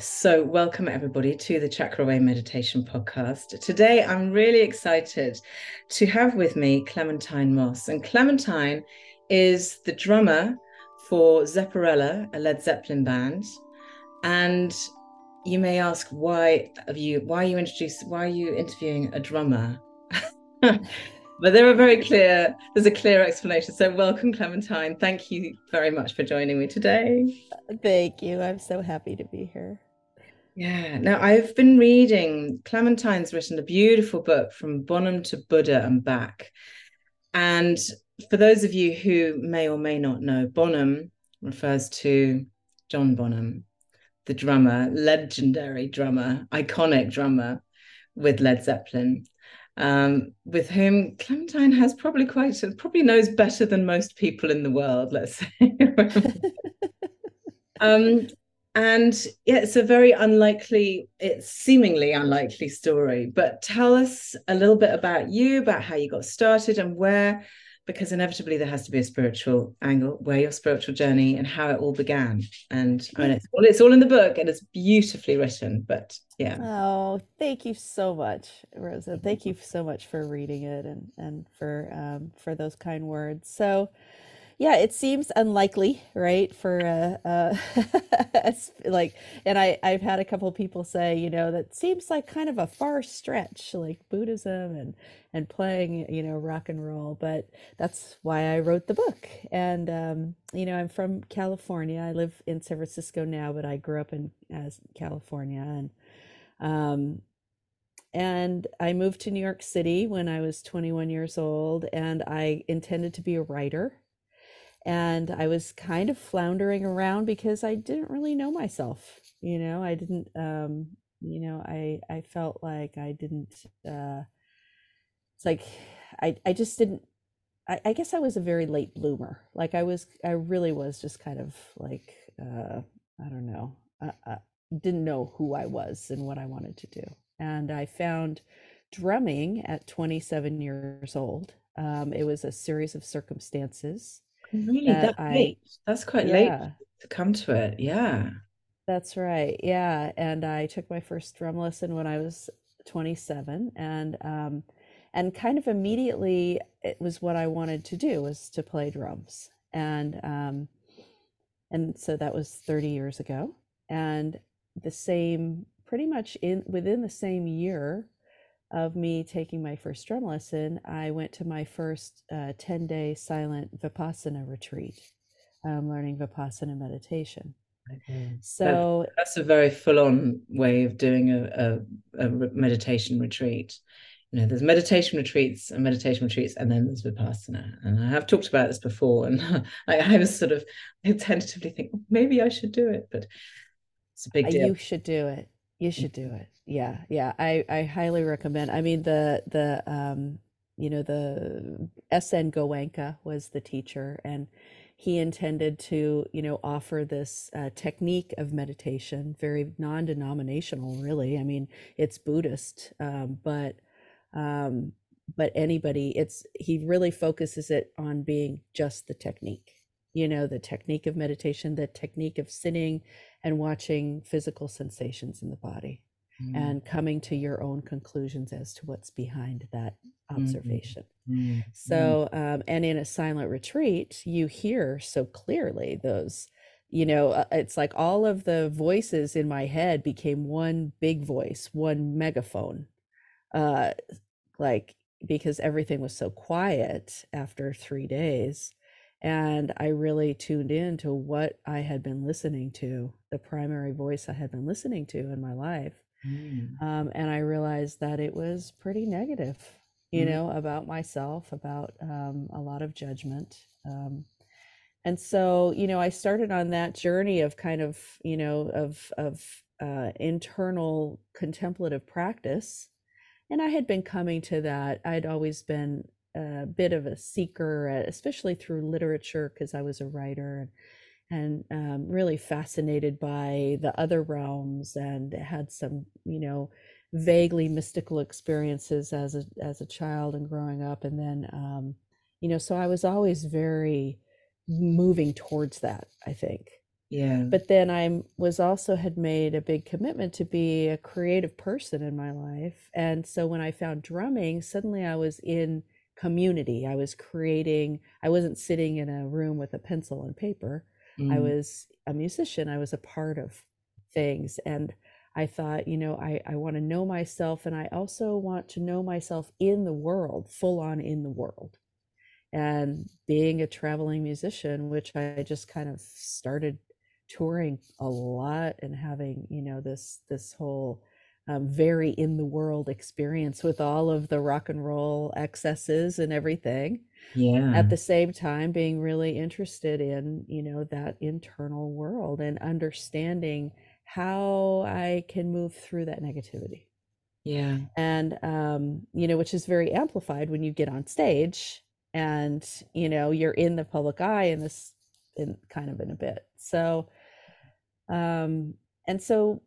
So, welcome everybody to the Chakra Way Meditation Podcast. Today, I'm really excited to have with me Clementine Moss. And Clementine is the drummer for Zepparella, a Led Zeppelin band. And you may ask why have you why you introduce why are you interviewing a drummer? but there are very clear there's a clear explanation. So welcome Clementine. Thank you very much for joining me today. Thank you. I'm so happy to be here. Yeah. Now I've been reading, Clementine's written a beautiful book from Bonham to Buddha and back. And for those of you who may or may not know, Bonham refers to John Bonham, the drummer, legendary drummer, iconic drummer with Led Zeppelin, um, with whom Clementine has probably quite, probably knows better than most people in the world, let's say. um, and yeah, it's a very unlikely, it's seemingly unlikely story. But tell us a little bit about you, about how you got started and where, because inevitably there has to be a spiritual angle, where your spiritual journey and how it all began. And it's all, it's all in the book and it's beautifully written. But yeah. Oh, thank you so much, Rosa. Thank you so much for reading it and and for um, for those kind words. So yeah, it seems unlikely, right? For uh, uh like, and I I've had a couple people say, you know, that seems like kind of a far stretch, like Buddhism and and playing, you know, rock and roll. But that's why I wrote the book. And um, you know, I'm from California. I live in San Francisco now, but I grew up in as California, and um, and I moved to New York City when I was 21 years old, and I intended to be a writer and I was kind of floundering around because I didn't really know myself. You know, I didn't. Um, you know, I I felt like I didn't. Uh, it's like I I just didn't. I, I guess I was a very late bloomer. Like I was, I really was just kind of like uh, I don't know. I, I didn't know who I was and what I wanted to do, and I found drumming at 27 years old. Um, it was a series of circumstances Really, that, that late? That's quite yeah. late to come to it. Yeah. That's right. Yeah. And I took my first drum lesson when I was 27 and um and kind of immediately it was what I wanted to do was to play drums. And um and so that was 30 years ago. And the same pretty much in within the same year of me taking my first drum lesson, I went to my first uh, 10 day silent Vipassana retreat, um, learning Vipassana meditation. Okay. So that's, that's, a very full on way of doing a, a, a, meditation retreat. you know, there's meditation retreats and meditation retreats, and then there's Vipassana. And I have talked about this before, and I, I was sort of I tentatively think maybe I should do it, but it's a big Uh, deal. You should do it. You should do it. Yeah, yeah. I I highly recommend. I mean, the the um, you know, the SN Goenka was the teacher, and he intended to, you know, offer this uh, technique of meditation, very non-denominational, really. I mean, it's Buddhist, um, but um, but anybody, it's he really focuses it on being just the technique. You know, the technique of meditation, the technique of sitting and watching physical sensations in the body Mm, and coming to your own conclusions as to what's behind that observation. mm, mm. So, um, and in a silent retreat, you hear so clearly those, you know, uh, it's like all of the voices in my head became one big voice, one megaphone. Uh, like, because everything was so quiet after three days. And I really tuned in to what I had been listening to, the primary voice I had been listening to in my life Mm. um, and I realized that it was pretty negative, you Mhm. know, about myself, about um, a lot of judgment. Um, and so, you know, I started on that journey of kind of, you know, of of uh, internal contemplative practice, and I had been coming to that. I'd always been a bit of a seeker, uh, especially through literature, because I was a writer and um, really fascinated by the other realms and had some you know vaguely mystical experiences as a as a child and growing up and then um, you know so i was always very moving towards that i think Yeah. but then i was also had made a big commitment to be a creative person in my life and so when i found drumming suddenly i was in community i was creating i wasn't sitting in a room with a pencil and paper I Mm. was a musician. I was a part of things. And I thought, you know, I, I want to know myself and I also want to know myself in the world, full on in the world. And being a traveling musician, which I just kind of started touring a lot and having, you know, this this whole um, very in the world experience with all of the rock and roll excesses and everything yeah. at the same time being really interested in you know that internal world and understanding how i can move through that negativity yeah. and um you know which is very amplified when you get on stage and you know you're in the public eye in this in kind of in a bit so um and so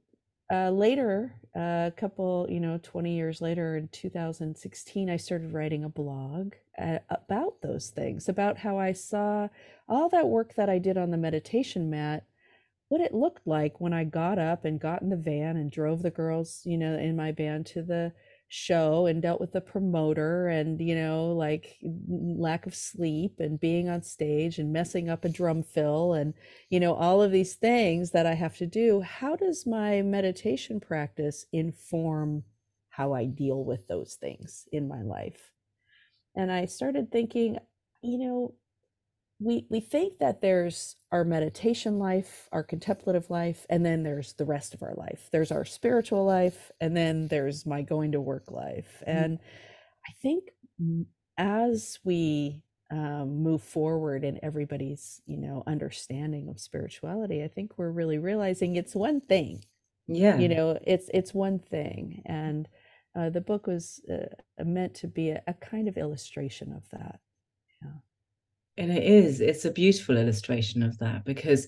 uh later a couple you know 20 years later in 2016 i started writing a blog about those things about how i saw all that work that i did on the meditation mat what it looked like when i got up and got in the van and drove the girls you know in my van to the show and dealt with the promoter and you know like lack of sleep and being on stage and messing up a drum fill and you know all of these things that i have to do how does my meditation practice inform how i deal with those things in my life? And i started thinking you know we we think that there's our meditation life, our contemplative life, and then there's the rest of our life. There's our spiritual life, and then there's my going to work life. And I think as we um, move forward in everybody's you know understanding of spirituality, I think we're really realizing it's one thing. Yeah. You know, it's it's one thing, and uh, the book was uh, meant to be a, a kind of illustration of that. And it is, it's a beautiful illustration of that because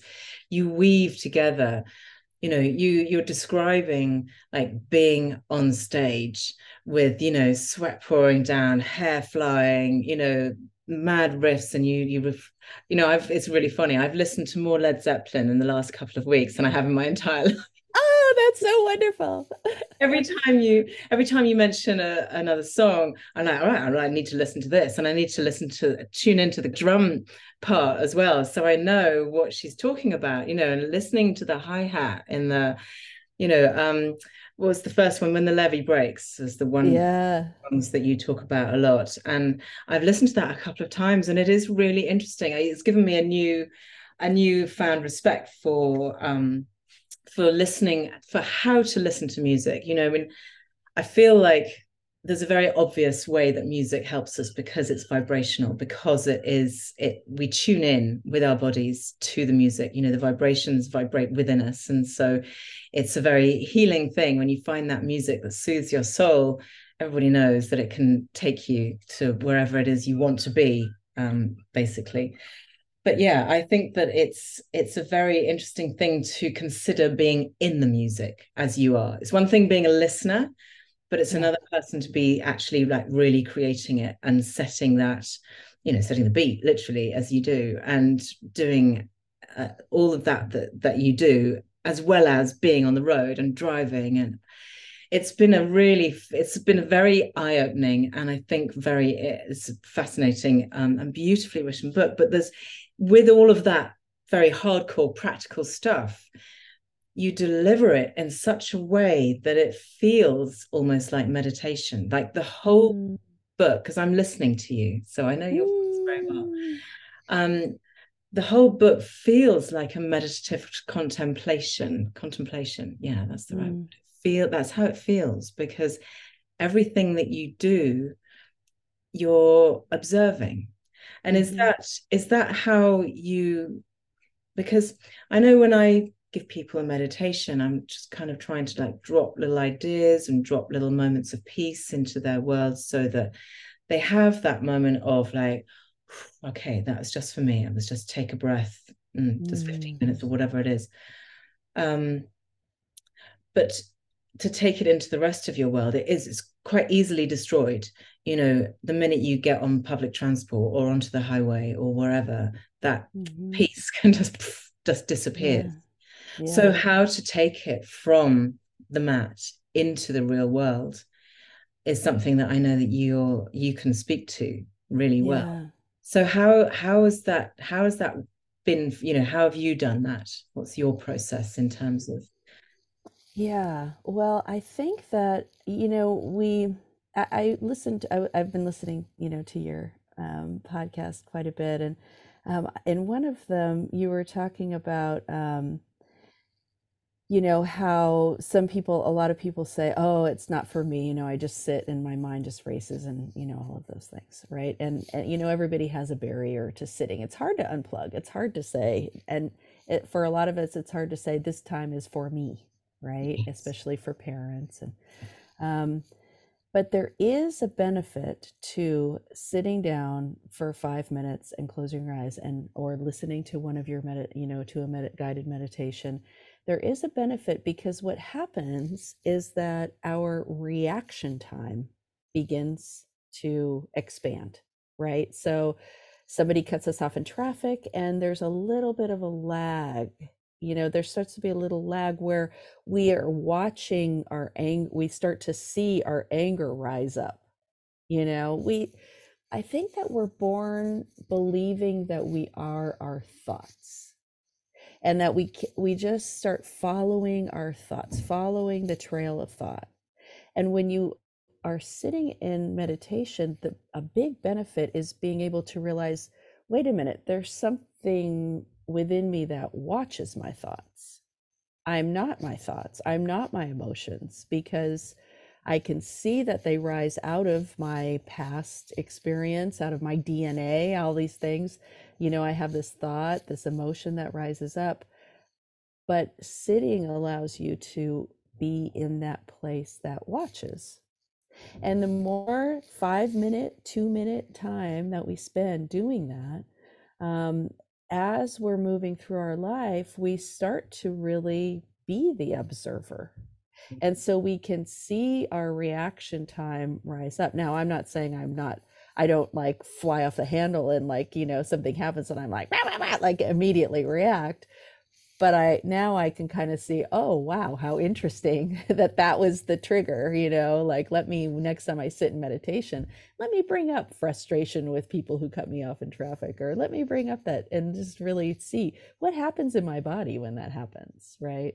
you weave together, you know, you you're describing like being on stage with, you know, sweat pouring down, hair flying, you know, mad riffs and you you ref, you know, I've it's really funny. I've listened to more Led Zeppelin in the last couple of weeks than I have in my entire life. That's so wonderful. every time you every time you mention a, another song i'm like all right, all right i need to listen to this and i need to listen to tune into the drum part as well so i know what she's talking about you know and listening to the hi-hat in the you know um what was the first one when the levee breaks is the one Yeah. songs that you talk about a lot and i've listened to that a couple of times and it is really interesting it's given me a new a new found respect for um for listening for how to listen to music you know i mean i feel like there's a very obvious way that music helps us because it's vibrational because it is it we tune in with our bodies to the music you know the vibrations vibrate within us. And so it's a very healing thing when you find that music that soothes your soul. Everybody knows that it can take you to wherever it is you want to be um, basically but yeah i think that it's it's a very interesting thing to consider being in the music as you are. It's one thing being a listener but it's yeah. another person to be actually like really creating it and setting that you know setting the beat literally as you do and doing uh, all of that that that you do as well as being on the road and driving. And it's been a really it's been a very eye-opening and i think very it's fascinating um, and beautifully written book. But there's with all of that very hardcore practical stuff you deliver it in such a way that it feels almost like meditation like the whole mm. book because i'm listening to you so i know your voice very well mm. um the whole book feels like a meditative contemplation contemplation yeah that's the right mm. feel that's how it feels because everything that you do you're observing and is mm-hmm. that is that how you because i know when i give people a meditation i'm just kind of trying to like drop little ideas and drop little moments of peace into their world so that they have that moment of like okay that was just for me. I was just take a breath mm, just 15 minutes or whatever it is. Um but to take it into the rest of your world it is it's quite easily destroyed you know the minute you get on public transport or onto the highway or wherever that mm-hmm. peace can just just disappear yeah. So, how to take it from the mat into the real world is something that I know that you you can speak to really well. Yeah. So how how has that how has that been? You know, how have you done that? What's your process in terms of? Yeah, well, I think that you know we I, I listened. I, have been listening, you know, to your um, podcast quite a bit, and um, in one of them, you were talking about um, you know how some people a lot of people say oh it's not for me you know i just sit and my mind just races and you know all of those things right? And, and you know everybody has a barrier to sitting. It's hard to unplug. It's hard to say and it, for a lot of us it's hard to say this time is for me right yes. especially for parents and um, but there is a benefit to sitting down for five minutes and closing your eyes and or listening to one of your med- you know to a med- guided meditation there is a benefit because what happens is that our reaction time begins to expand, right? So somebody cuts us off in traffic and there's a little bit of a lag. You know, there starts to be a little lag where we are watching our anger, we start to see our anger rise up. You know, we, I think that we're born believing that we are our thoughts and that we we just start following our thoughts following the trail of thought and when you are sitting in meditation the a big benefit is being able to realize wait a minute there's something within me that watches my thoughts i'm not my thoughts i'm not my emotions because I can see that they rise out of my past experience, out of my DNA, all these things. You know, I have this thought, this emotion that rises up. But sitting allows you to be in that place that watches. And the more five minute, two minute time that we spend doing that, um, as we're moving through our life, we start to really be the observer. Mm-hmm. And so we can see our reaction time rise up. Now i'm not saying i'm not i don't like fly off the handle and like you know something happens and i'm like rah, rah, rah, like immediately react but i now i can kind of see oh wow how interesting that that was the trigger you know like let me next time i sit in meditation let me bring up frustration with people who cut me off in traffic or let me bring up that and just really see what happens in my body when that happens right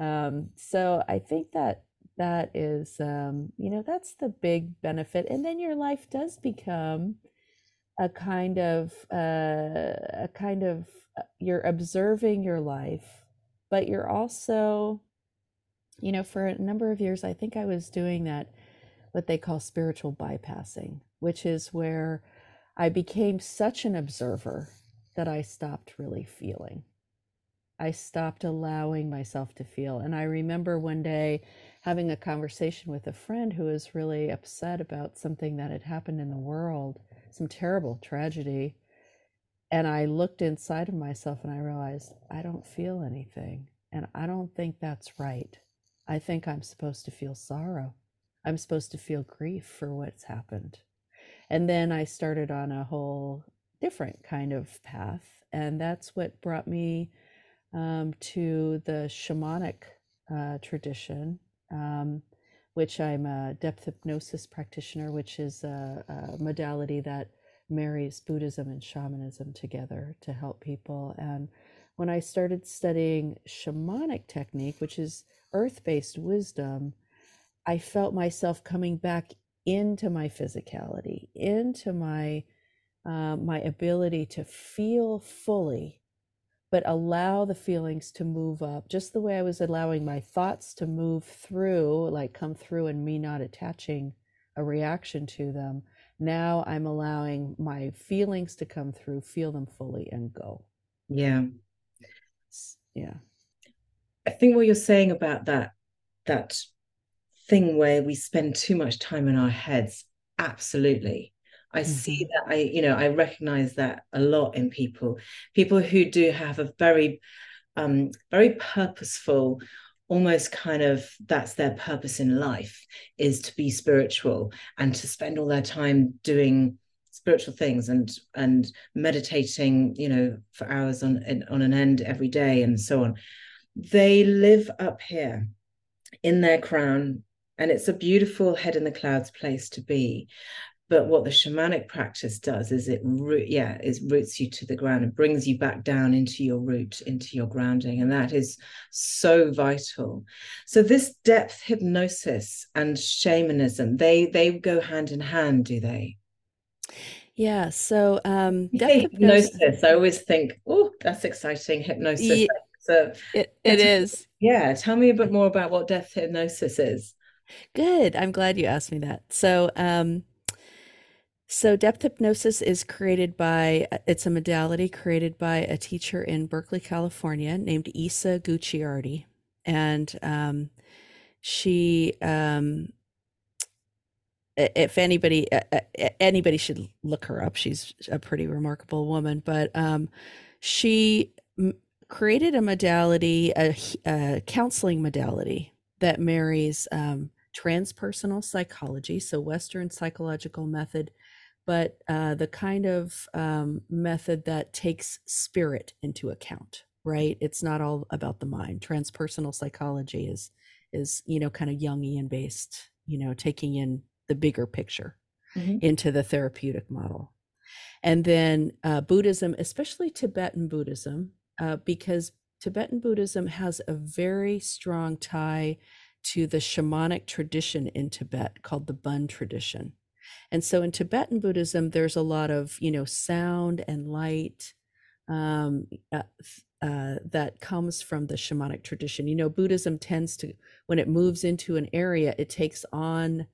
um, so I think that that is, um, you know, that's the big benefit. And then your life does become a kind of, uh, a kind of, you're observing your life, but you're also, you know, for a number of years, I think I was doing that what they call spiritual bypassing, which is where I became such an observer that I stopped really feeling. I stopped allowing myself to feel. And I remember one day having a conversation with a friend who was really upset about something that had happened in the world, some terrible tragedy. And I looked inside of myself and I realized I don't feel anything. And I don't think that's right. I think I'm supposed to feel sorrow. I'm supposed to feel grief for what's happened. And then I started on a whole different kind of path. And that's what brought me um, to the shamanic uh, tradition, um, which I'm a depth hypnosis practitioner, which is a, a modality that marries Buddhism and shamanism together to help people. And when I started studying shamanic technique, which is earth based wisdom, I felt myself coming back into my physicality, into my uh, my ability to feel fully, but allow the feelings to move up, just the way I was allowing my thoughts to move through, like come through, and me not attaching a reaction to them. Now I'm allowing my feelings to come through, feel them fully, and go. Yeah. Yeah. I think what you're saying about that, that thing where we spend too much time in our heads, absolutely. I mm-hmm. see that I, you know, I recognize that a lot in people, people who do have a very, um, very purposeful, almost kind of that's their purpose in life is to be spiritual and to spend all their time doing spiritual things and and meditating you know for hours on on an end every day and so on. They live up here in their crown and it's a beautiful head in the clouds place to be but what the shamanic practice does is it yeah is roots you to the ground. And brings you back down into your root into your grounding and that is so vital. So this depth hypnosis and shamanism they they go hand in hand do they? Yeah so um hypnosis, hypnosis. I always think oh that's exciting hypnosis. Yeah, so it, it is. Yeah tell me a bit more about what depth hypnosis is. Good i'm glad you asked me that. So um so, depth hypnosis is created by, it's a modality created by a teacher in Berkeley, California named Isa Gucciardi. And um, she, um, if anybody, anybody should look her up. She's a pretty remarkable woman, but um, she created a modality, a, a, counseling modality that marries um, transpersonal psychology, so Western psychological method but uh, the kind of um, method that takes spirit into account right? It's not all about the mind. Transpersonal psychology is is you know kind of jungian based you know taking in the bigger picture mm-hmm. into the therapeutic model. And then uh, buddhism especially tibetan buddhism uh, because tibetan buddhism has a very strong tie to the shamanic tradition in tibet called the bon tradition and so in Tibetan Buddhism, there's a lot of, you know, sound and light um, uh, uh, that comes from the shamanic tradition. You know, Buddhism tends to, when it moves into an area, it takes on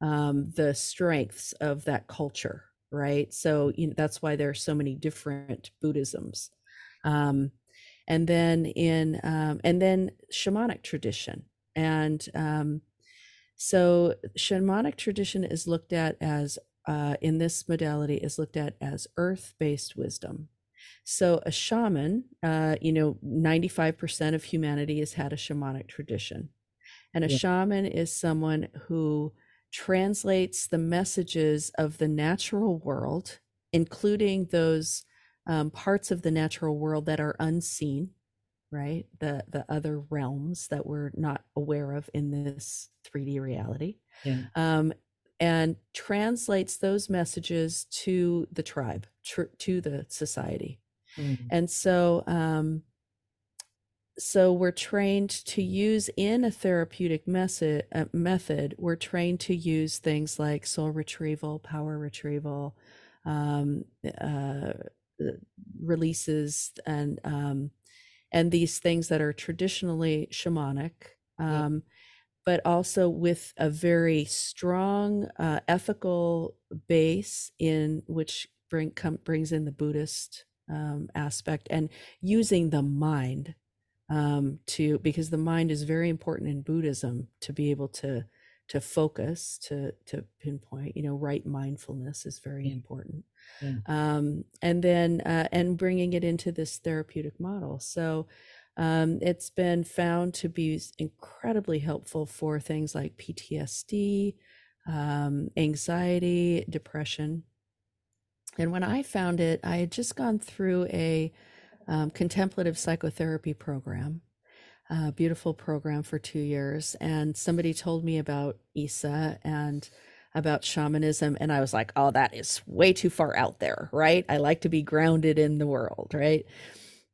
um, the strengths of that culture, right? So you know, that's why there are so many different Buddhisms. Um, and then in, um, and then shamanic tradition. And um, so shamanic tradition is looked at as uh, in this modality is looked at as earth-based wisdom. So a shaman, uh, you know, 95% of humanity has had a shamanic tradition. And a yeah. shaman is someone who translates the messages of the natural world, including those um, parts of the natural world that are unseen, right? The the other realms that we're not aware of in this 3D reality. Yeah. Um, and translates those messages to the tribe, tr- to the society. Mm-hmm. And so um, so we're trained to use in a therapeutic method, uh, method we're trained to use things like soul retrieval power retrieval um, uh, releases and um, and these things that are traditionally shamanic um, but also with a very strong uh, ethical base in which bring come, brings in the Buddhist um, aspect and using the mind um, to because the mind is very important in Buddhism to be able to to focus to to pinpoint you know right mindfulness is very important yeah. Um, and then uh, and bringing it into this therapeutic model so um, it's been found to be incredibly helpful for things like PTSD, um, anxiety, depression. And when I found it, I had just gone through a um, contemplative psychotherapy program, a beautiful program for two years. And somebody told me about Isa and about shamanism. And I was like, oh, that is way too far out there, right? I like to be grounded in the world, right?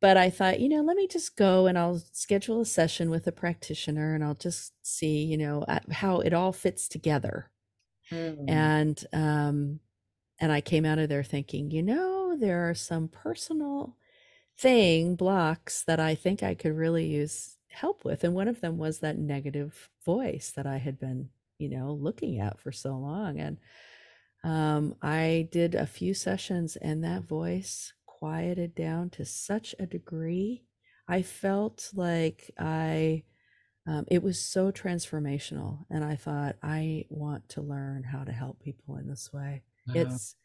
but I thought, you know, let me just go and I'll schedule a session with a practitioner and I'll just see, you know, how it all fits together. Mm. And um and I came out of there thinking, you know, there are some personal thing blocks that I think I could really use help with. And one of them was that negative voice that I had been, you know, looking at for so long. And um, I did a few sessions and that voice quieted down to such a degree. I felt like I, um, it was so transformational. And I thought, I want to learn how to help people in this way. Uh-huh. It's,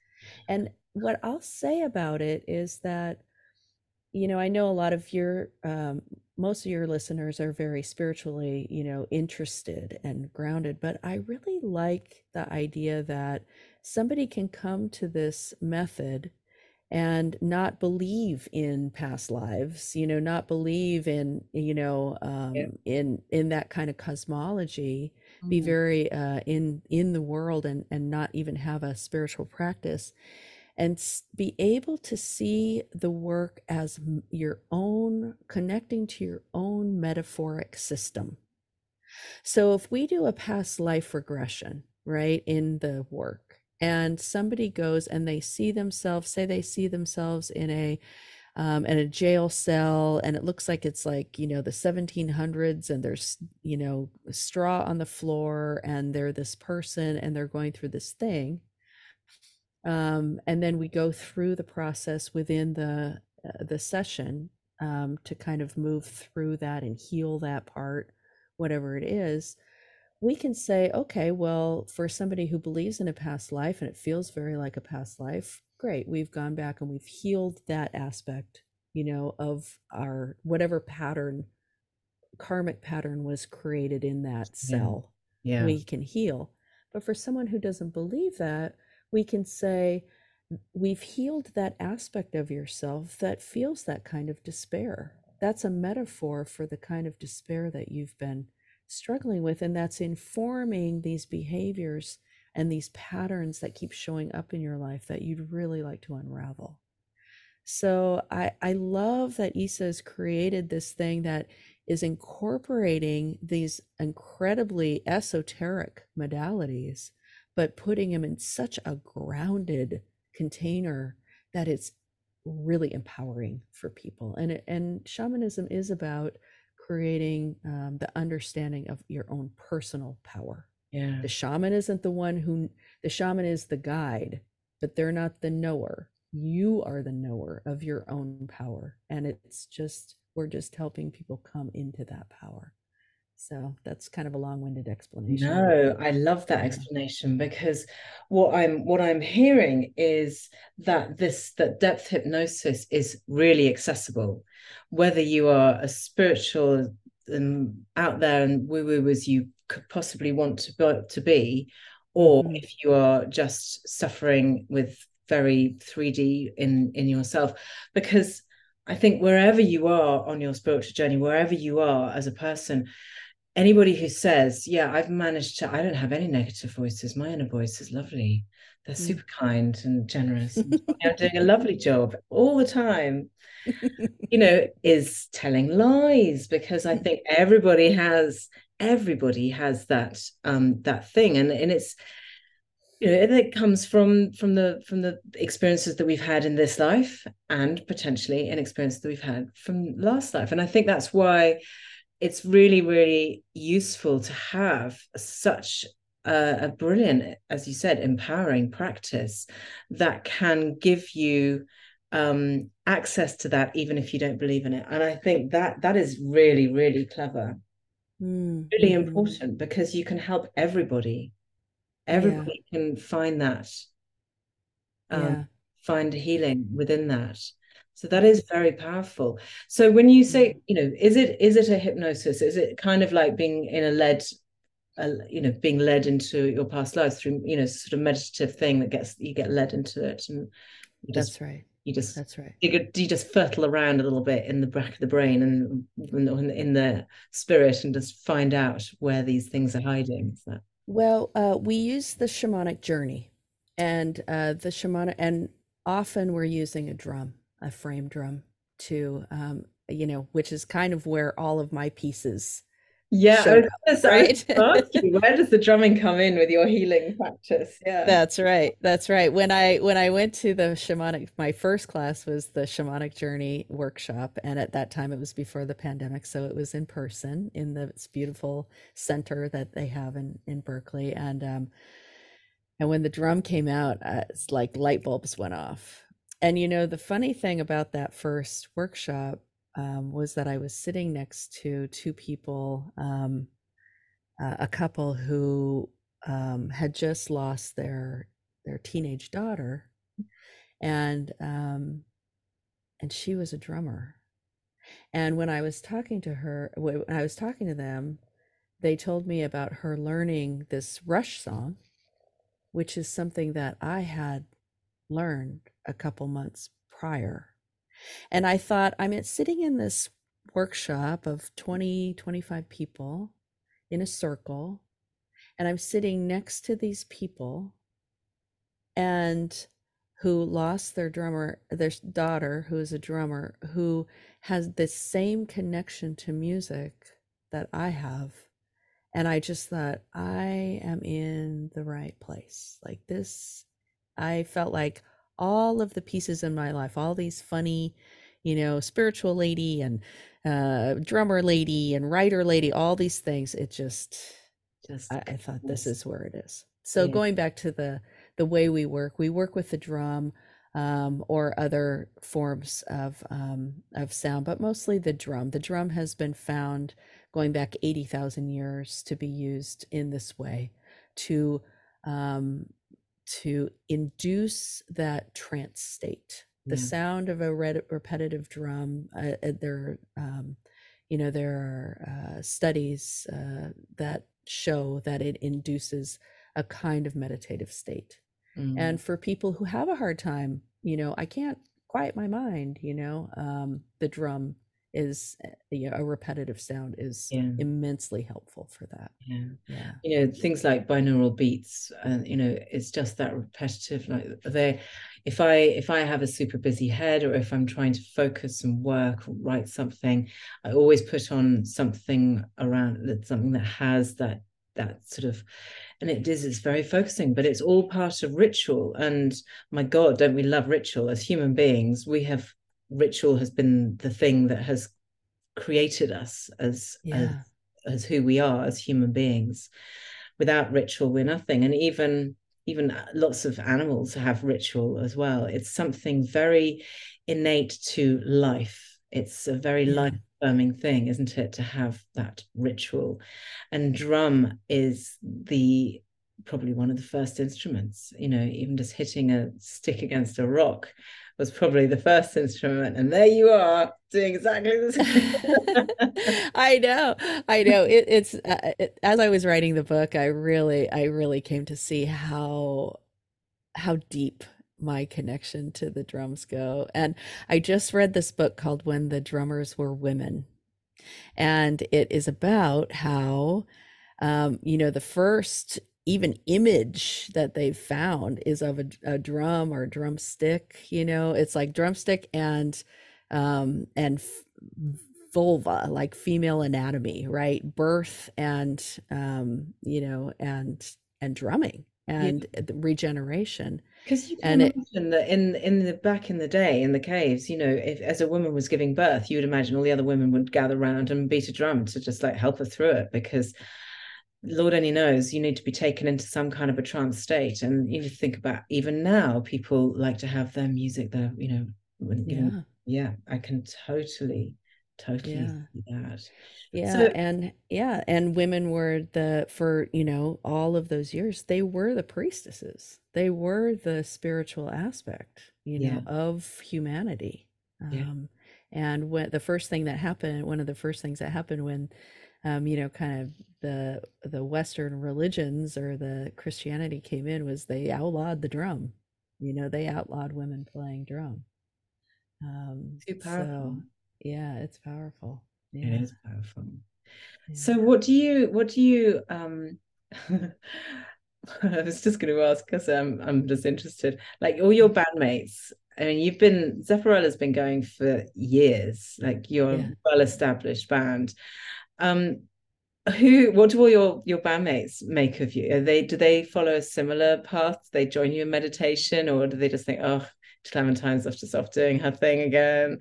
and what I'll say about it is that, you know, I know a lot of your, um, most of your listeners are very spiritually, you know, interested and grounded, but I really like the idea that somebody can come to this method and not believe in past lives you know not believe in you know um, yeah. in in that kind of cosmology mm-hmm. be very uh, in in the world and and not even have a spiritual practice and be able to see the work as your own connecting to your own metaphoric system. So if we do a past life regression right in the work and somebody goes and they see themselves say they see themselves in a um, in a jail cell and it looks like it's like you know the 1700s and there's you know straw on the floor and they're this person and they're going through this thing um, and then we go through the process within the uh, the session um, to kind of move through that and heal that part whatever it is we can say, okay, well, for somebody who believes in a past life and it feels very like a past life, great. We've gone back and we've healed that aspect, you know, of our whatever pattern, karmic pattern was created in that cell. Yeah. yeah. We can heal. But for someone who doesn't believe that, we can say, we've healed that aspect of yourself that feels that kind of despair. That's a metaphor for the kind of despair that you've been struggling with and that's informing these behaviors and these patterns that keep showing up in your life that you'd really like to unravel so i i love that isa has created this thing that is incorporating these incredibly esoteric modalities but putting them in such a grounded container that it's really empowering for people and it, and shamanism is about creating um, the understanding of your own personal power. Yeah. The shaman isn't the one who, the shaman is the guide, but they're not the knower. You are the knower of your own power. And it's just, we're just helping people come into that power. So that's kind of a long-winded explanation. No, I love that explanation because what I'm what I'm hearing is that this that depth hypnosis is really accessible, whether you are a spiritual um, out there and woo-woo as you could possibly want to be, to be, or mm-hmm. if you are just suffering with very 3D in in yourself, because I think wherever you are on your spiritual journey, wherever you are as a person, anybody who says, Yeah, I've managed to, I don't have any negative voices. My inner voice is lovely. They're mm. super kind and generous. and I'm doing a lovely job all the time, you know, is telling lies because I think everybody has, everybody has that, um, that thing. And, and it's, you know, it comes from from the from the experiences that we've had in this life and potentially an experience that we've had from last life. And I think that's why it's really really useful to have such a, a brilliant as you said empowering practice that can give you um access to that even if you don't believe in it and i think that that is really really clever mm. really important because you can help everybody everybody yeah. can find that um, yeah. find healing within that so that is very powerful. So when you say mm. you know is it is it a hypnosis? Is it kind of like being in a led a, you know being led into your past lives through you know sort of meditative thing that gets you get led into it and you just, that's right. you just that's right. you, you just fertile around a little bit in the back of the brain and in the spirit and just find out where these things are hiding. Is that well, uh, we use the shamanic journey, and uh, the shamanic, and often we're using a drum, a frame drum, to, um, you know, which is kind of where all of my pieces yeah, up, right? you, where does the drumming come in with your healing practice? Yeah, that's right. That's right. When I when I went to the shamanic, my first class was the shamanic journey workshop, and at that time it was before the pandemic, so it was in person in this beautiful center that they have in in Berkeley, and um, and when the drum came out, uh, it's like light bulbs went off. And you know the funny thing about that first workshop um, was that I was sitting next to two people, um, uh, a couple who um, had just lost their their teenage daughter, and um, and she was a drummer. And when I was talking to her, when I was talking to them, they told me about her learning this Rush song, which is something that I had learned a couple months prior and I thought, I'm sitting in this workshop of 20, 25 people in a circle, and I'm sitting next to these people and who lost their drummer, their daughter, who is a drummer, who has the same connection to music that I have. And I just thought, I am in the right place. Like this, I felt like all of the pieces in my life, all these funny, you know, spiritual lady and uh, drummer lady and writer lady, all these things. It just, just I, I thought this is where it is. So yeah. going back to the the way we work, we work with the drum um, or other forms of um, of sound, but mostly the drum. The drum has been found going back eighty thousand years to be used in this way to um, to induce that trance state. The yeah. sound of a red, repetitive drum. Uh, uh, there, um, you know, there are uh, studies uh, that show that it induces a kind of meditative state. Mm. And for people who have a hard time, you know, I can't quiet my mind. You know, um, the drum is eh, you know, a repetitive sound is yeah. immensely helpful for that. Yeah. yeah. You know, things like binaural beats, and uh, you know, it's just that repetitive. Like they, if I if I have a super busy head, or if I'm trying to focus and work or write something, I always put on something around that something that has that that sort of and it is it's very focusing but it's all part of ritual and my god don't we love ritual as human beings we have ritual has been the thing that has created us as, yeah. as as who we are as human beings. Without ritual we're nothing. And even even uh, lots of animals have ritual as well. It's something very innate to life. It's a very yeah. life affirming thing isn't it to have that ritual? And drum is the probably one of the first instruments you know even just hitting a stick against a rock was probably the first instrument and there you are doing exactly the same. I know i know. It, it's uh, it, as i was writing the book i really i really came to see how how deep my connection to the drums go. And i just read this book called when the drummers were women. And it is about how um, you know the first even image that they've found is of a, a drum or a drumstick you know? It's like drumstick and um and f- vulva like female anatomy right? Birth and um you know and and drumming and yeah. regeneration. Because you can and imagine it, that in in the back in the day in the caves, you know, if as a woman was giving birth, you would imagine all the other women would gather around and beat a drum to just like help her through it because Lord only knows you need to be taken into some kind of a trance state. And you think about even now, people like to have their music there, you know, when, yeah. yeah, I can totally totally yeah. that yeah so, and yeah and women were the for you know all of those years they were the priestesses they were the spiritual aspect you know yeah. of humanity yeah. um and when the first thing that happened one of the first things that happened when um you know kind of the the western religions or the christianity came in was they outlawed the drum you know they outlawed women playing drum um too powerful so, yeah it's powerful yeah. it is powerful yeah. so what do you what do you um I was just going to ask because I'm I'm just interested. Like all your bandmates, I mean, you've been Zepparella's been going for years. Like you're yeah. a well-established band. Um, who? What do all your your bandmates make of you? Are they do they follow a similar path? Do they join you in meditation, or do they just think, oh, Clementine's off just off doing her thing again?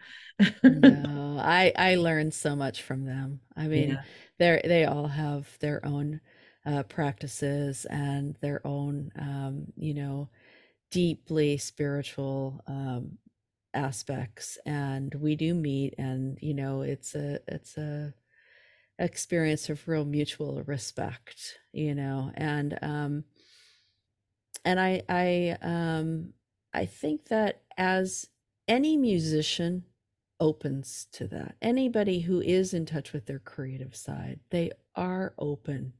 no, I I learned so much from them. I mean, yeah. they they all have their own uh, practices and their own, um, you know, deeply spiritual um, aspects. And we do meet, and you know, it's a it's a experience of real mutual respect, you know, and um, and I I um I think that as any musician opens to that. Anybody who is in touch with their creative side, they are open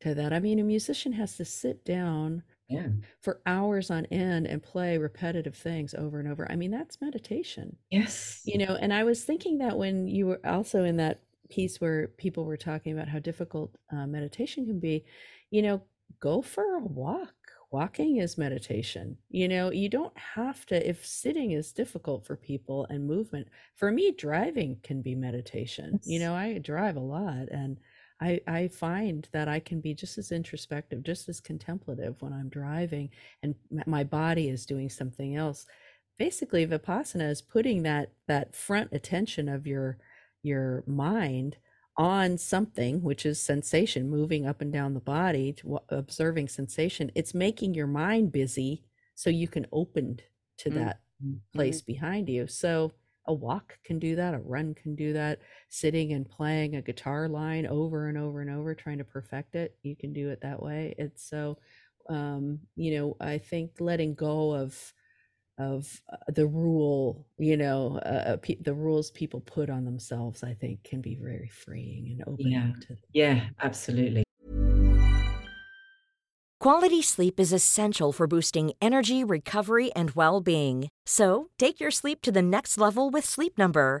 to that. I mean, a musician has to sit down yeah. for hours on end and play repetitive things over and over. I mean, that's meditation. Yes. You know, and I was thinking that when you were also in that piece where people were talking about how difficult uh, meditation can be, you know, go for a walk. Walking is meditation. You know you don't have to if sitting is difficult for people and movement for me driving can be meditation. Yes. you know i drive a lot and i i find that i can be just as introspective just as contemplative when i'm driving and my body is doing something else. Basically vipassana is putting that that front attention of your your mind on something, which is sensation, moving up and down the body, to, observing sensation, it's making your mind busy so you can open to mm-hmm. that place mm-hmm. behind you. So a walk can do that, a run can do that, sitting and playing a guitar line over and over and over, trying to perfect it, you can do it that way. It's so, um, you know, I think letting go of of uh, the rule you know uh, uh pe- the rules people put on themselves i think can be very freeing and opening yeah. to yeah absolutely. Quality sleep is essential for boosting energy recovery and well-being. So take your sleep to the next level with sleep number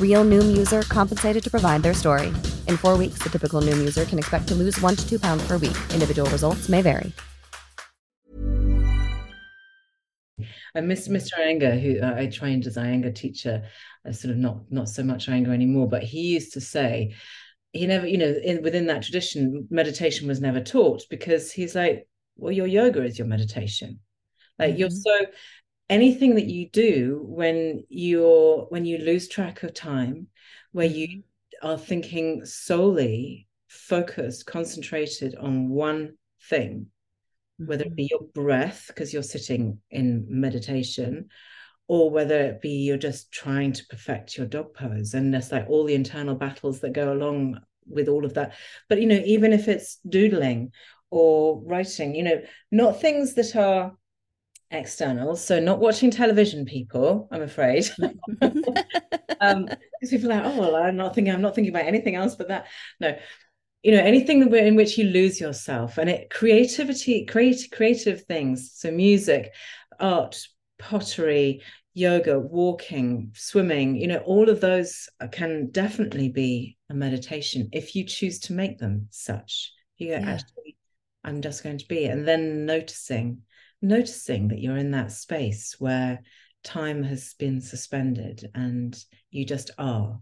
Real Noom user compensated to provide their story. In four weeks, the typical Noom user can expect to lose one to two pounds per week. Individual results may vary. I miss Mr. Iyengar, who uh, I trained as Iyengar teacher, uh, sort of not not so much Iyengar anymore, but he used to say he never, you know, in within that tradition, meditation was never taught because he's like, well, your yoga is your meditation. Like mm-hmm. you're so anything that you do when you're when you lose track of time where you mm-hmm. are thinking solely focused concentrated on one thing whether it be mm-hmm. your breath because you're sitting in meditation or whether it be you're just trying to perfect your dog pose and there's like all the internal battles that go along with all of that but you know even if it's doodling or writing you know not things that are external so not watching television people i'm afraid. Um because people are like oh well i'm not thinking i'm not thinking about anything else but that. No. You know anything in which you lose yourself and it creativity create creative things so music art pottery yoga walking swimming you know all of those can definitely be a meditation if you choose to make them such. You go, yeah. actually i'm just going to be and then noticing noticing that you're in that space where time has been suspended and you just are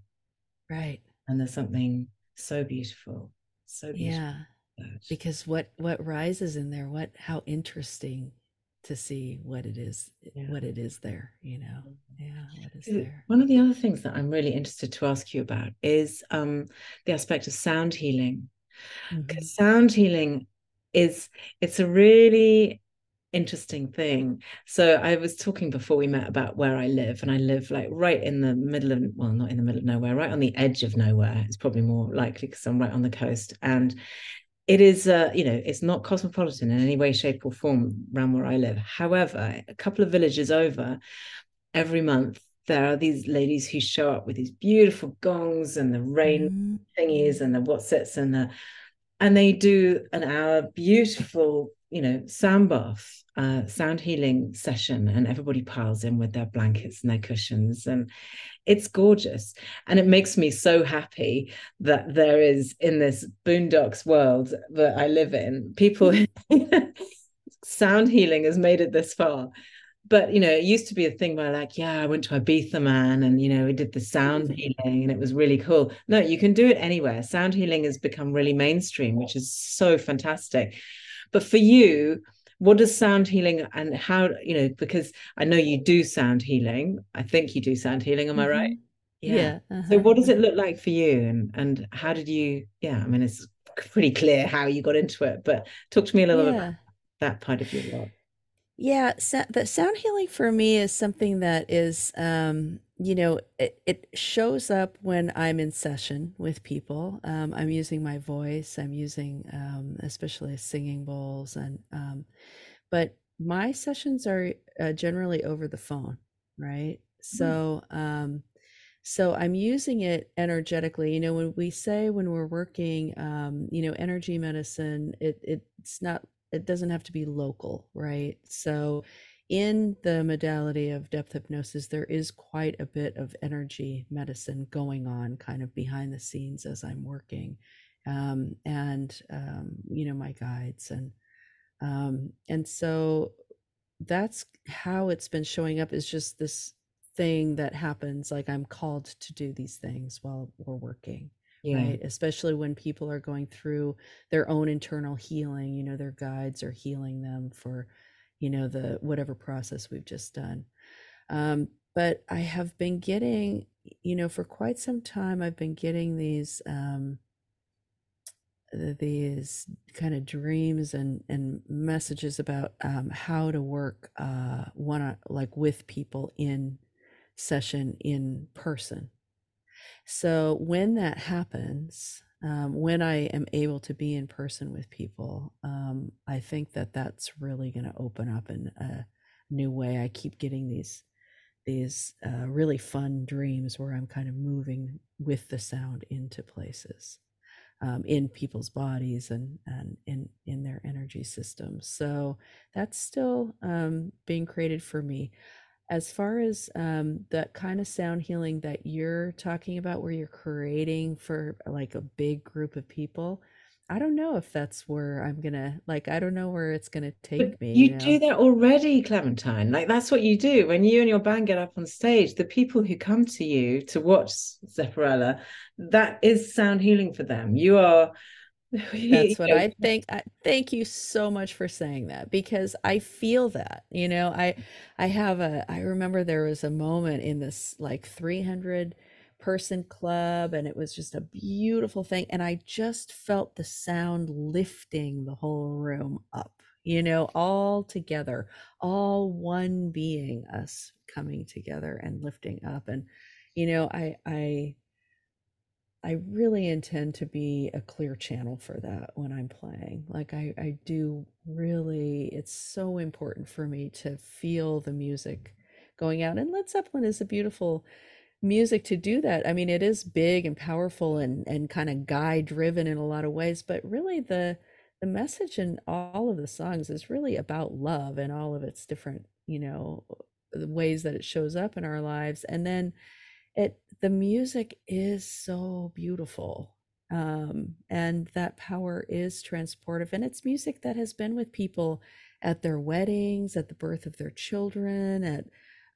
right and there's something so beautiful so beautiful yeah because what what rises in there what how interesting to see what it is yeah. what it is there you know mm-hmm. yeah what is there one of the other things that i'm really interested to ask you about is um the aspect of sound healing because mm-hmm. sound healing is it's a really interesting thing. So I was talking before we met about where I live, and I live like right in the middle of well, not in the middle of nowhere, right on the edge of nowhere. It's probably more likely because I'm right on the coast, and it is uh, you know it's not cosmopolitan in any way, shape, or form around where I live. However, a couple of villages over, every month there are these ladies who show up with these beautiful gongs and the rain mm. thingies and the whatsits and the and they do an hour beautiful you know sand bath uh, sound healing session and everybody piles in with their blankets and their cushions and it's gorgeous. And it makes me so happy that there is in this boondocks world that i live in people sound healing has made it this far. But you know it used to be a thing where like yeah i went to ibiza man and you know we did the sound healing and it was really cool. No you can do it anywhere. Sound healing has become really mainstream which is so fantastic. But for you what does sound healing and how you know because i know you do sound healing i think you do sound healing am mm-hmm. i right yeah, yeah uh-huh. so what does it look like for you and and how did you yeah i mean it's pretty clear how you got into it but talk to me a little yeah. about that part of your life yeah so, the sound healing for me is something that is um you know it, it shows up when i'm in session with people. Um, i'm using my voice i'm using um, especially singing bowls and um, but my sessions are uh, generally over the phone right? Mm-hmm. so um, so i'm using it energetically. You know when we say when we're working um, you know energy medicine it, it's not it doesn't have to be local right? So in the modality of depth hypnosis, there is quite a bit of energy medicine going on kind of behind the scenes as I'm working. Um, and, um, you know, my guides. And, um, and so that's how it's been showing up is just this thing that happens. Like I'm called to do these things while we're working. Yeah. right especially when people are going through their own internal healing you know their guides are healing them for you know the whatever process we've just done. Um, but i have been getting you know for quite some time i've been getting these um, these kind of dreams and and messages about um, how to work uh, one like with people in session in person. So when that happens um, when I am able to be in person with people, um, I think that that's really going to open up in a new way. I keep getting these these uh, really fun dreams where I'm kind of moving with the sound into places, um, in people's bodies and and in in their energy systems. So that's still um, being created for me as far as um, that kind of sound healing that you're talking about where you're creating for like a big group of people i don't know if that's where i'm gonna like i don't know where it's gonna take but me you, you know? do that already clementine like that's what you do when you and your band get up on stage the people who come to you to watch Zepparella that is sound healing for them you are That's what I think. I, thank you so much for saying that because I feel that. You know, I I have a I remember there was a moment in this like 300 person club and it was just a beautiful thing and I just felt the sound lifting the whole room up. You know, all together, all one being us coming together and lifting up and you know i i i really intend to be a clear channel for that when i'm playing. Like i i do really it's so important for me to feel the music going out and led zeppelin is a beautiful music to do that. I mean it is big and powerful and and kind of guy driven in a lot of ways but really the the message in all of the songs is really about love and all of its different you know ways that it shows up in our lives. And then it the music is so beautiful um, and that power is transportive and it's music that has been with people at their weddings at the birth of their children at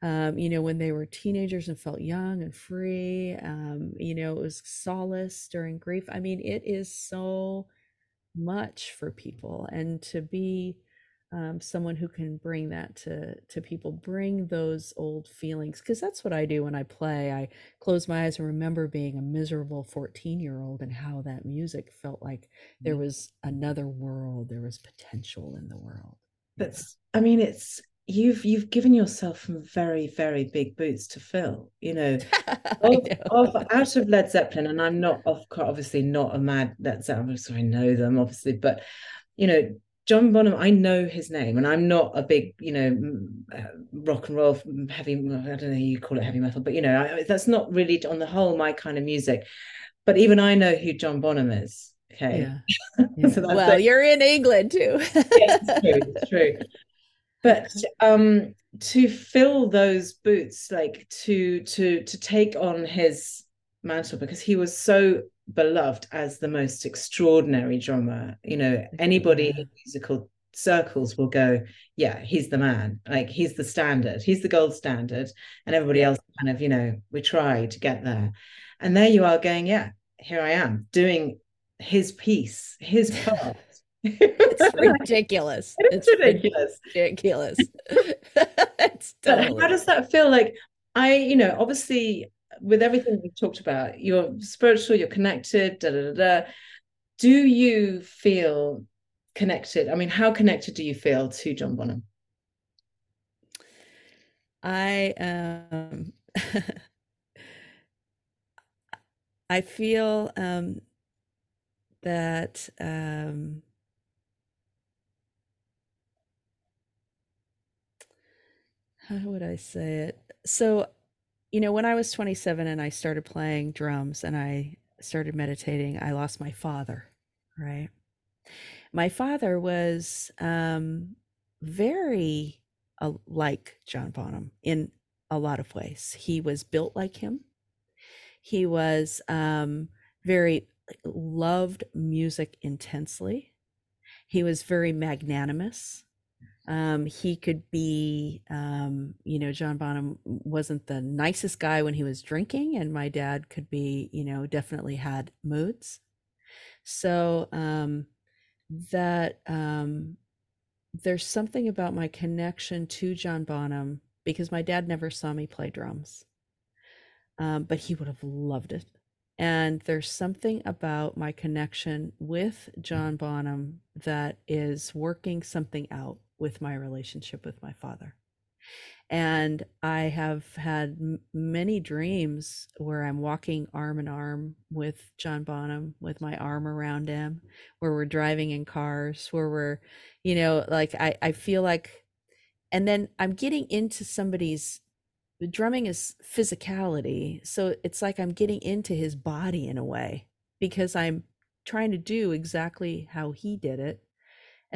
um, you know when they were teenagers and felt young and free um, you know it was solace during grief. I mean it is so much for people and to be um, someone who can bring that to to people. Bring those old feelings because that's what i do when i play. I close my eyes and remember being a miserable 14 year old and how that music felt like there mm. was another world there was potential in the world that's i mean it's you've you've given yourself some very very big boots to fill you know, of, of, out of led zeppelin and i'm not of obviously not a mad led zeppelin so i know them obviously but you know John Bonham, I know his name, and I'm not a big, you know, uh, rock and roll heavy. I don't know you call it heavy metal, but you know, I, that's not really on the whole my kind of music. But even I know who John Bonham is. Okay. Yeah. yeah. so well, you're in England too. yes, it's true. It's true. But um, to fill those boots, like to to to take on his mantle, because he was so beloved as the most extraordinary drummer. You know, mm-hmm. anybody in musical circles will go, yeah, he's the man. Like he's the standard. He's the gold standard. And everybody else kind of, you know, we try to get there. And there you are going, yeah, here I am doing his piece, his part. it's ridiculous. It's, it's ridiculous. Ridiculous. it's totally... how does that feel like? I, you know, obviously with everything we've talked about, you're spiritual, you're connected, da, da, da, da. Do you feel connected? I mean, how connected do you feel to John Bonham? I um I feel um that um how would I say it? So you know, when I was 27 and I started playing drums and I started meditating, I lost my father, right? My father was um, very uh, like John Bonham in a lot of ways. He was built like him. He was um, very loved music intensely. He was very magnanimous. Um, he could be, um, you know, John Bonham wasn't the nicest guy when he was drinking, and my dad could be, you know, definitely had moods. So um, that um, there's something about my connection to John Bonham because my dad never saw me play drums, um, but he would have loved it. And there's something about my connection with John Bonham that is working something out with my relationship with my father. And I have had m- many dreams where I'm walking arm in arm with John Bonham, with my arm around him, where we're driving in cars, where we're, you know, like I, I feel like, and then I'm getting into somebody's the drumming is physicality. So it's like I'm getting into his body in a way because I'm trying to do exactly how he did it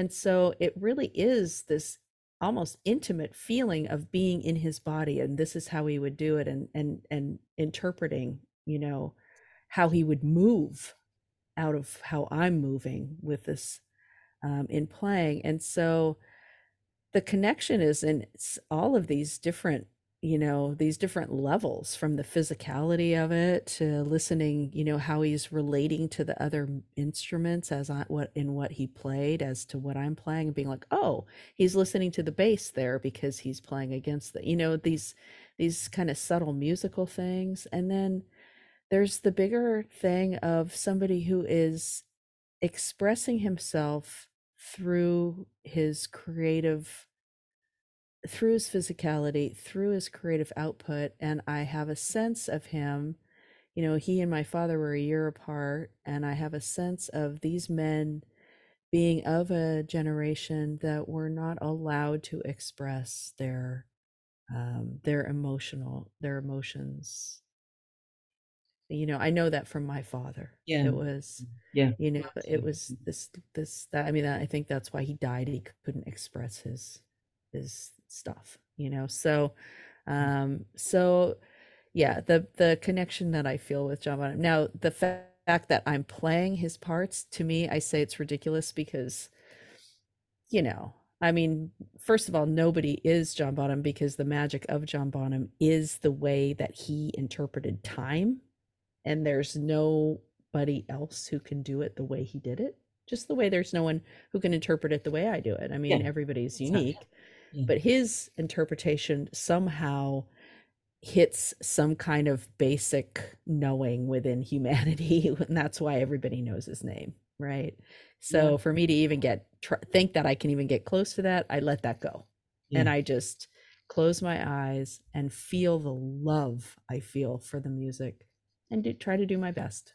and so it really is this almost intimate feeling of being in his body and this is how he would do it and and and interpreting, you know, how he would move out of how I'm moving with this um, in playing. And so the connection is in all of these different you know these different levels from the physicality of it to listening you know how he's relating to the other instruments as I, what in what he played as to what i'm playing and being like oh he's listening to the bass there because he's playing against the you know these these kind of subtle musical things. And then there's the bigger thing of somebody who is expressing himself through his creative through his physicality, through his creative output, and I have a sense of him. You know, he and my father were a year apart, and I have a sense of these men being of a generation that were not allowed to express their um, their emotional their emotions you know i know that from my father Yeah. it was Yeah. you know it was this this that i mean i think that's why he died he couldn't express his his stuff you know? So um so yeah the the connection that i feel with john bonham now the fact that i'm playing his parts to me i say it's ridiculous because you know i mean first of all nobody is john bonham because the magic of john bonham is the way that he interpreted time and there's nobody else who can do it the way he did it. Just the way there's no one who can interpret it the way i do it. I mean Yeah, everybody's unique Yeah. but his interpretation somehow hits some kind of basic knowing within humanity and that's why everybody knows his name right so Yeah. for me to even get tr- think that i can even get close to that i let that go and i just close my eyes and feel the love i feel for the music and do, try to do my best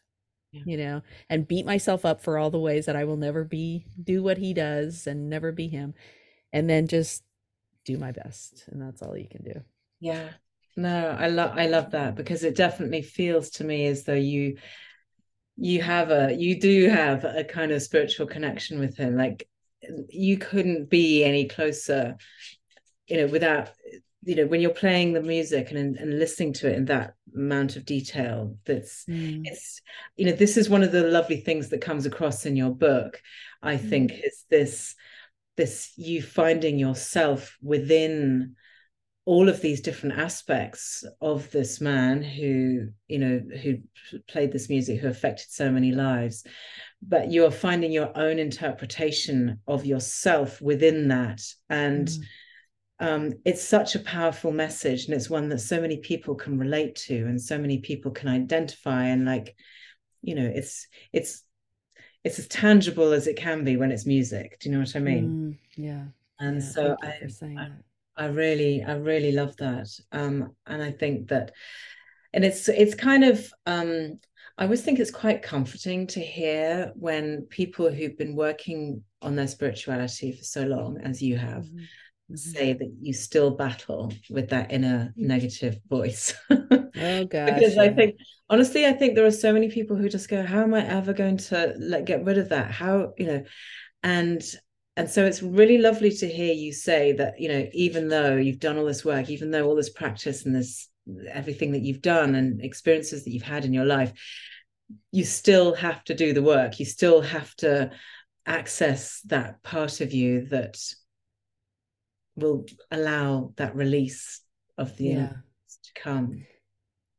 Yeah. you know and beat myself up for all the ways that i will never be do what he does and never be him and then just do my best and that's all you can do Yeah. No, I love I love that because it definitely feels to me as though you you have a you do have a kind of spiritual connection with him. Like you couldn't be any closer, you know, without you know, when you're playing the music and and listening to it in that amount of detail, that's mm. it's you know, this is one of the lovely things that comes across in your book, I mm. think, is this this you finding yourself within all of these different aspects of this man who you know who played this music who affected so many lives but you're finding your own interpretation of yourself within that and Mm. um, it's such a powerful message and it's one that so many people can relate to and so many people can identify and like you know it's it's it's as tangible as it can be when it's music do you know what i mean Mm, yeah and yeah, so I, I I really, I really love that. Um, and I think that, and it's it's kind of, um, I always think it's quite comforting to hear when people who've been working on their spirituality for so long, as you have, Mhm, mhm. say that you still battle with that inner negative voice. oh gosh because I think, honestly, I think there are so many people who just go, "How am I ever going to let get rid of that?" How, you know, and and so it's really lovely to hear you say that you know even though you've done all this work even though all this practice and this everything that you've done and experiences that you've had in your life you still have to do the work you still have to access that part of you that will allow that release of the Yeah. to come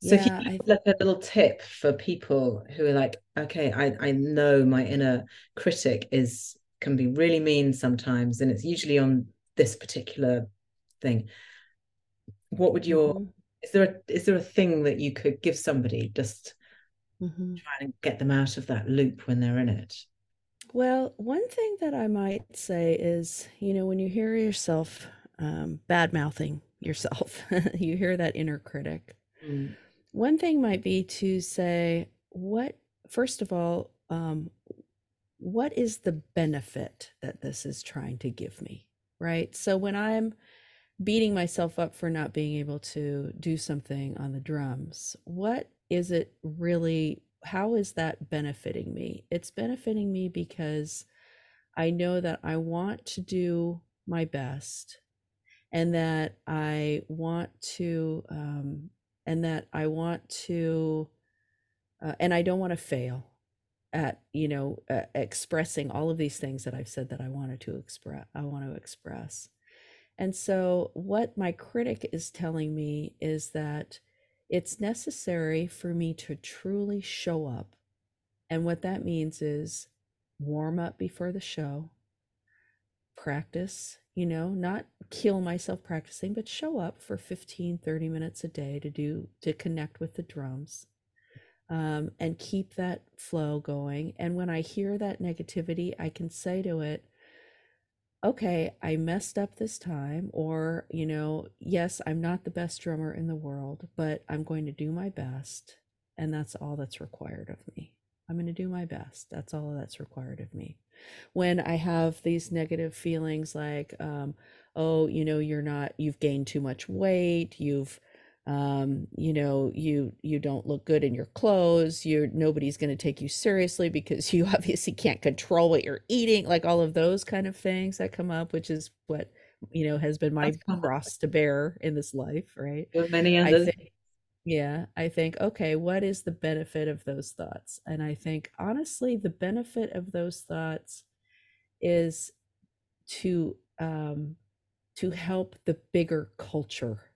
so if you have like a little tip for people who are like, okay, I, I know my inner critic is can be really mean sometimes, and it's usually on this particular thing. What would your Mhm, is there a is there a thing that you could give somebody just mhm. try and get them out of that loop when they're in it? Well, one thing that I might say is, you know, when you hear yourself um, bad mouthing yourself, you hear that inner critic. Mm, One thing might be to say, what, first of all, um, what is the benefit that this is trying to give me? Right. So when I'm beating myself up for not being able to do something on the drums, what is it really? How is that benefiting me? It's benefiting me because I know that I want to do my best and that I want to, um, and that I want to, uh, and I don't want to fail at, you know, uh, expressing all of these things that I've said that I wanted to express, I want to express. And so, what my critic is telling me is that it's necessary for me to truly show up. And what that means is warm up before the show, practice, you know, not kill myself practicing, but show up for 15, 30 minutes a day to do, to connect with the drums. Um, and keep that flow going. And when I hear that negativity, I can say to it, okay, I messed up this time, or, you know, yes, I'm not the best drummer in the world, but I'm going to do my best. And that's all that's required of me. I'm going to do my best. That's all that's required of me. When I have these negative feelings like, um, oh, you know, you're not, you've gained too much weight, you've, um, you know, you you don't look good in your clothes. You're nobody's going to take you seriously because you obviously can't control what you're eating. Like all of those kind of things that come up, which is what you know has been my cross to bear in this life, right? With many others. I think, yeah, I think, okay, what is the benefit of those thoughts? And I think, honestly, the benefit of those thoughts is to um, to help the bigger culture,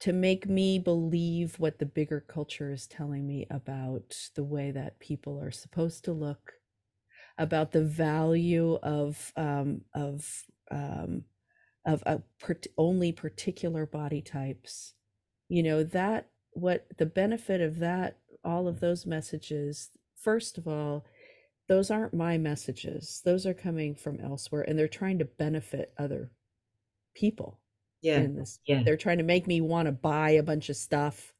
to make me believe what the bigger culture is telling me about the way that people are supposed to look, about the value of um, of um, of a part- only particular body types. You know that what the benefit of that all of those messages first of all those aren't my messages. Those are coming from elsewhere and they're trying to benefit other people yeah. yeah. They're trying to make me want to buy a bunch of stuff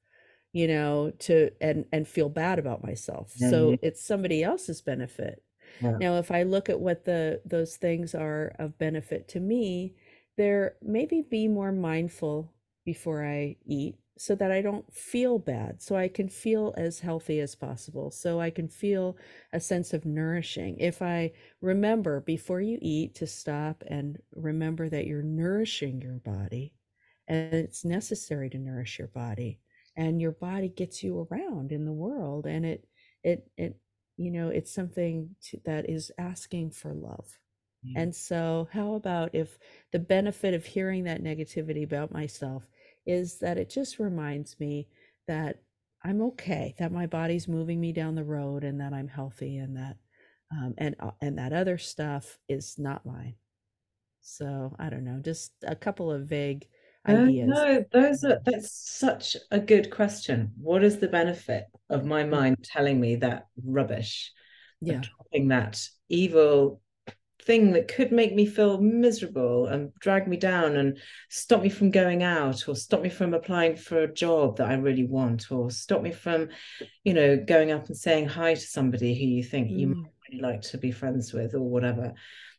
you know to and and feel bad about myself. Yeah, so yeah. it's somebody else's benefit. Yeah. now if i look at what the those things are of benefit to me they're maybe be more mindful before i eat so that I don't feel bad, so I can feel as healthy as possible, so I can feel a sense of nourishing. If I remember before you eat to stop and remember that you're nourishing your body and it's necessary to nourish your body and your body gets you around in the world and it it it you know it's something to, that is asking for love Yeah. and so how about if the benefit of hearing that negativity about myself is that it just reminds me that I'm okay, that my body's moving me down the road and that I'm healthy and that um, and uh, and that other stuff is not mine. So I don't know, just a couple of vague Uh, ideas. no, those are that's such a good question. What is the benefit of my mind telling me that rubbish? Yeah. dropping that evil thing that could make me feel miserable and drag me down and stop me from going out or stop me from applying for a job that I really want or stop me from, you know, going up and saying hi to somebody who you think you Mm. might really like to be friends with or whatever.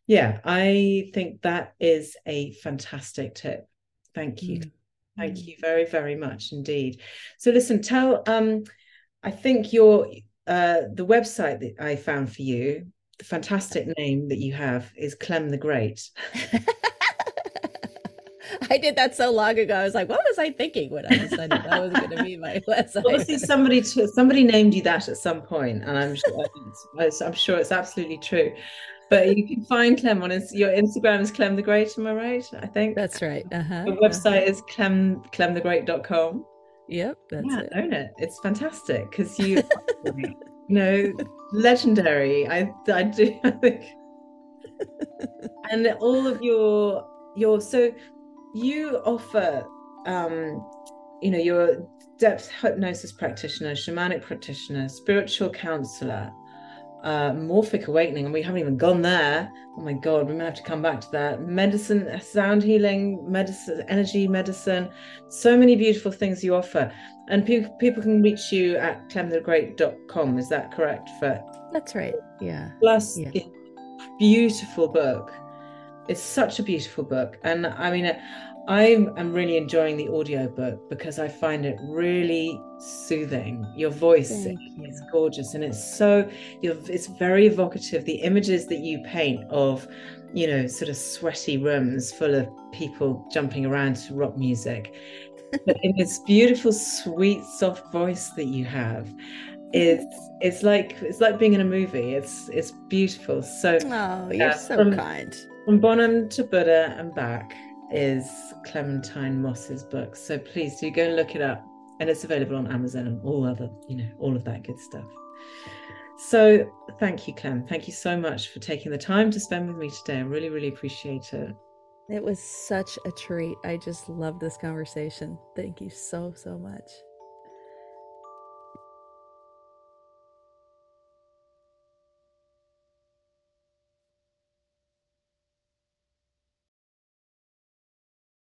Yeah, I think that is a fantastic tip. Thank you. Mm. Thank Mm. you very, very much indeed. So listen, tell um I think your uh the website that I found for you, fantastic name that you have is Clem the Great. I did that so long ago. I was like, what was I thinking when I decided that was going to be my Obviously, website? somebody to, somebody named you that at some point, and I'm sure it's, I'm sure it's absolutely true. But you can find Clem on his, your Instagram is Clem the Great. Am I right? I think That's right. Uh-huh. Your website is clem clemthegreat.com. Yep, that's yeah, it. own it. It's fantastic because you, you know, legendary. I, I do. I think, and all of your your so you offer, um, you know, you're depth hypnosis practitioner, shamanic practitioner, spiritual counselor, uh, morphic awakening, and we haven't even gone there. Oh my god, we may have to come back to that. Medicine, sound healing, medicine, energy medicine, so many beautiful things you offer. And people people can reach you at clemthegreat.com. Is that correct? For That's right. Yeah. plus Yeah. beautiful book. It's such a beautiful book, and I mean, I am really enjoying the audio book because I find it really soothing. Your voice you. is gorgeous, and it's so you're, it's very evocative. The images that you paint of, you know, sort of sweaty rooms full of people jumping around to rock music, but in this beautiful, sweet, soft voice that you have, it's it's like it's like being in a movie. It's it's beautiful. So Oh, you're Yeah, so from- kind. from Bonham to Buddha and back is Clementine Moss's book. So please do go and look it up. And it's available on Amazon and all other, you know, all of that good stuff. So thank you, Clem. Thank you so much for taking the time to spend with me today. I really, really appreciate it. It was such a treat. I just love this conversation. Thank you so, so much.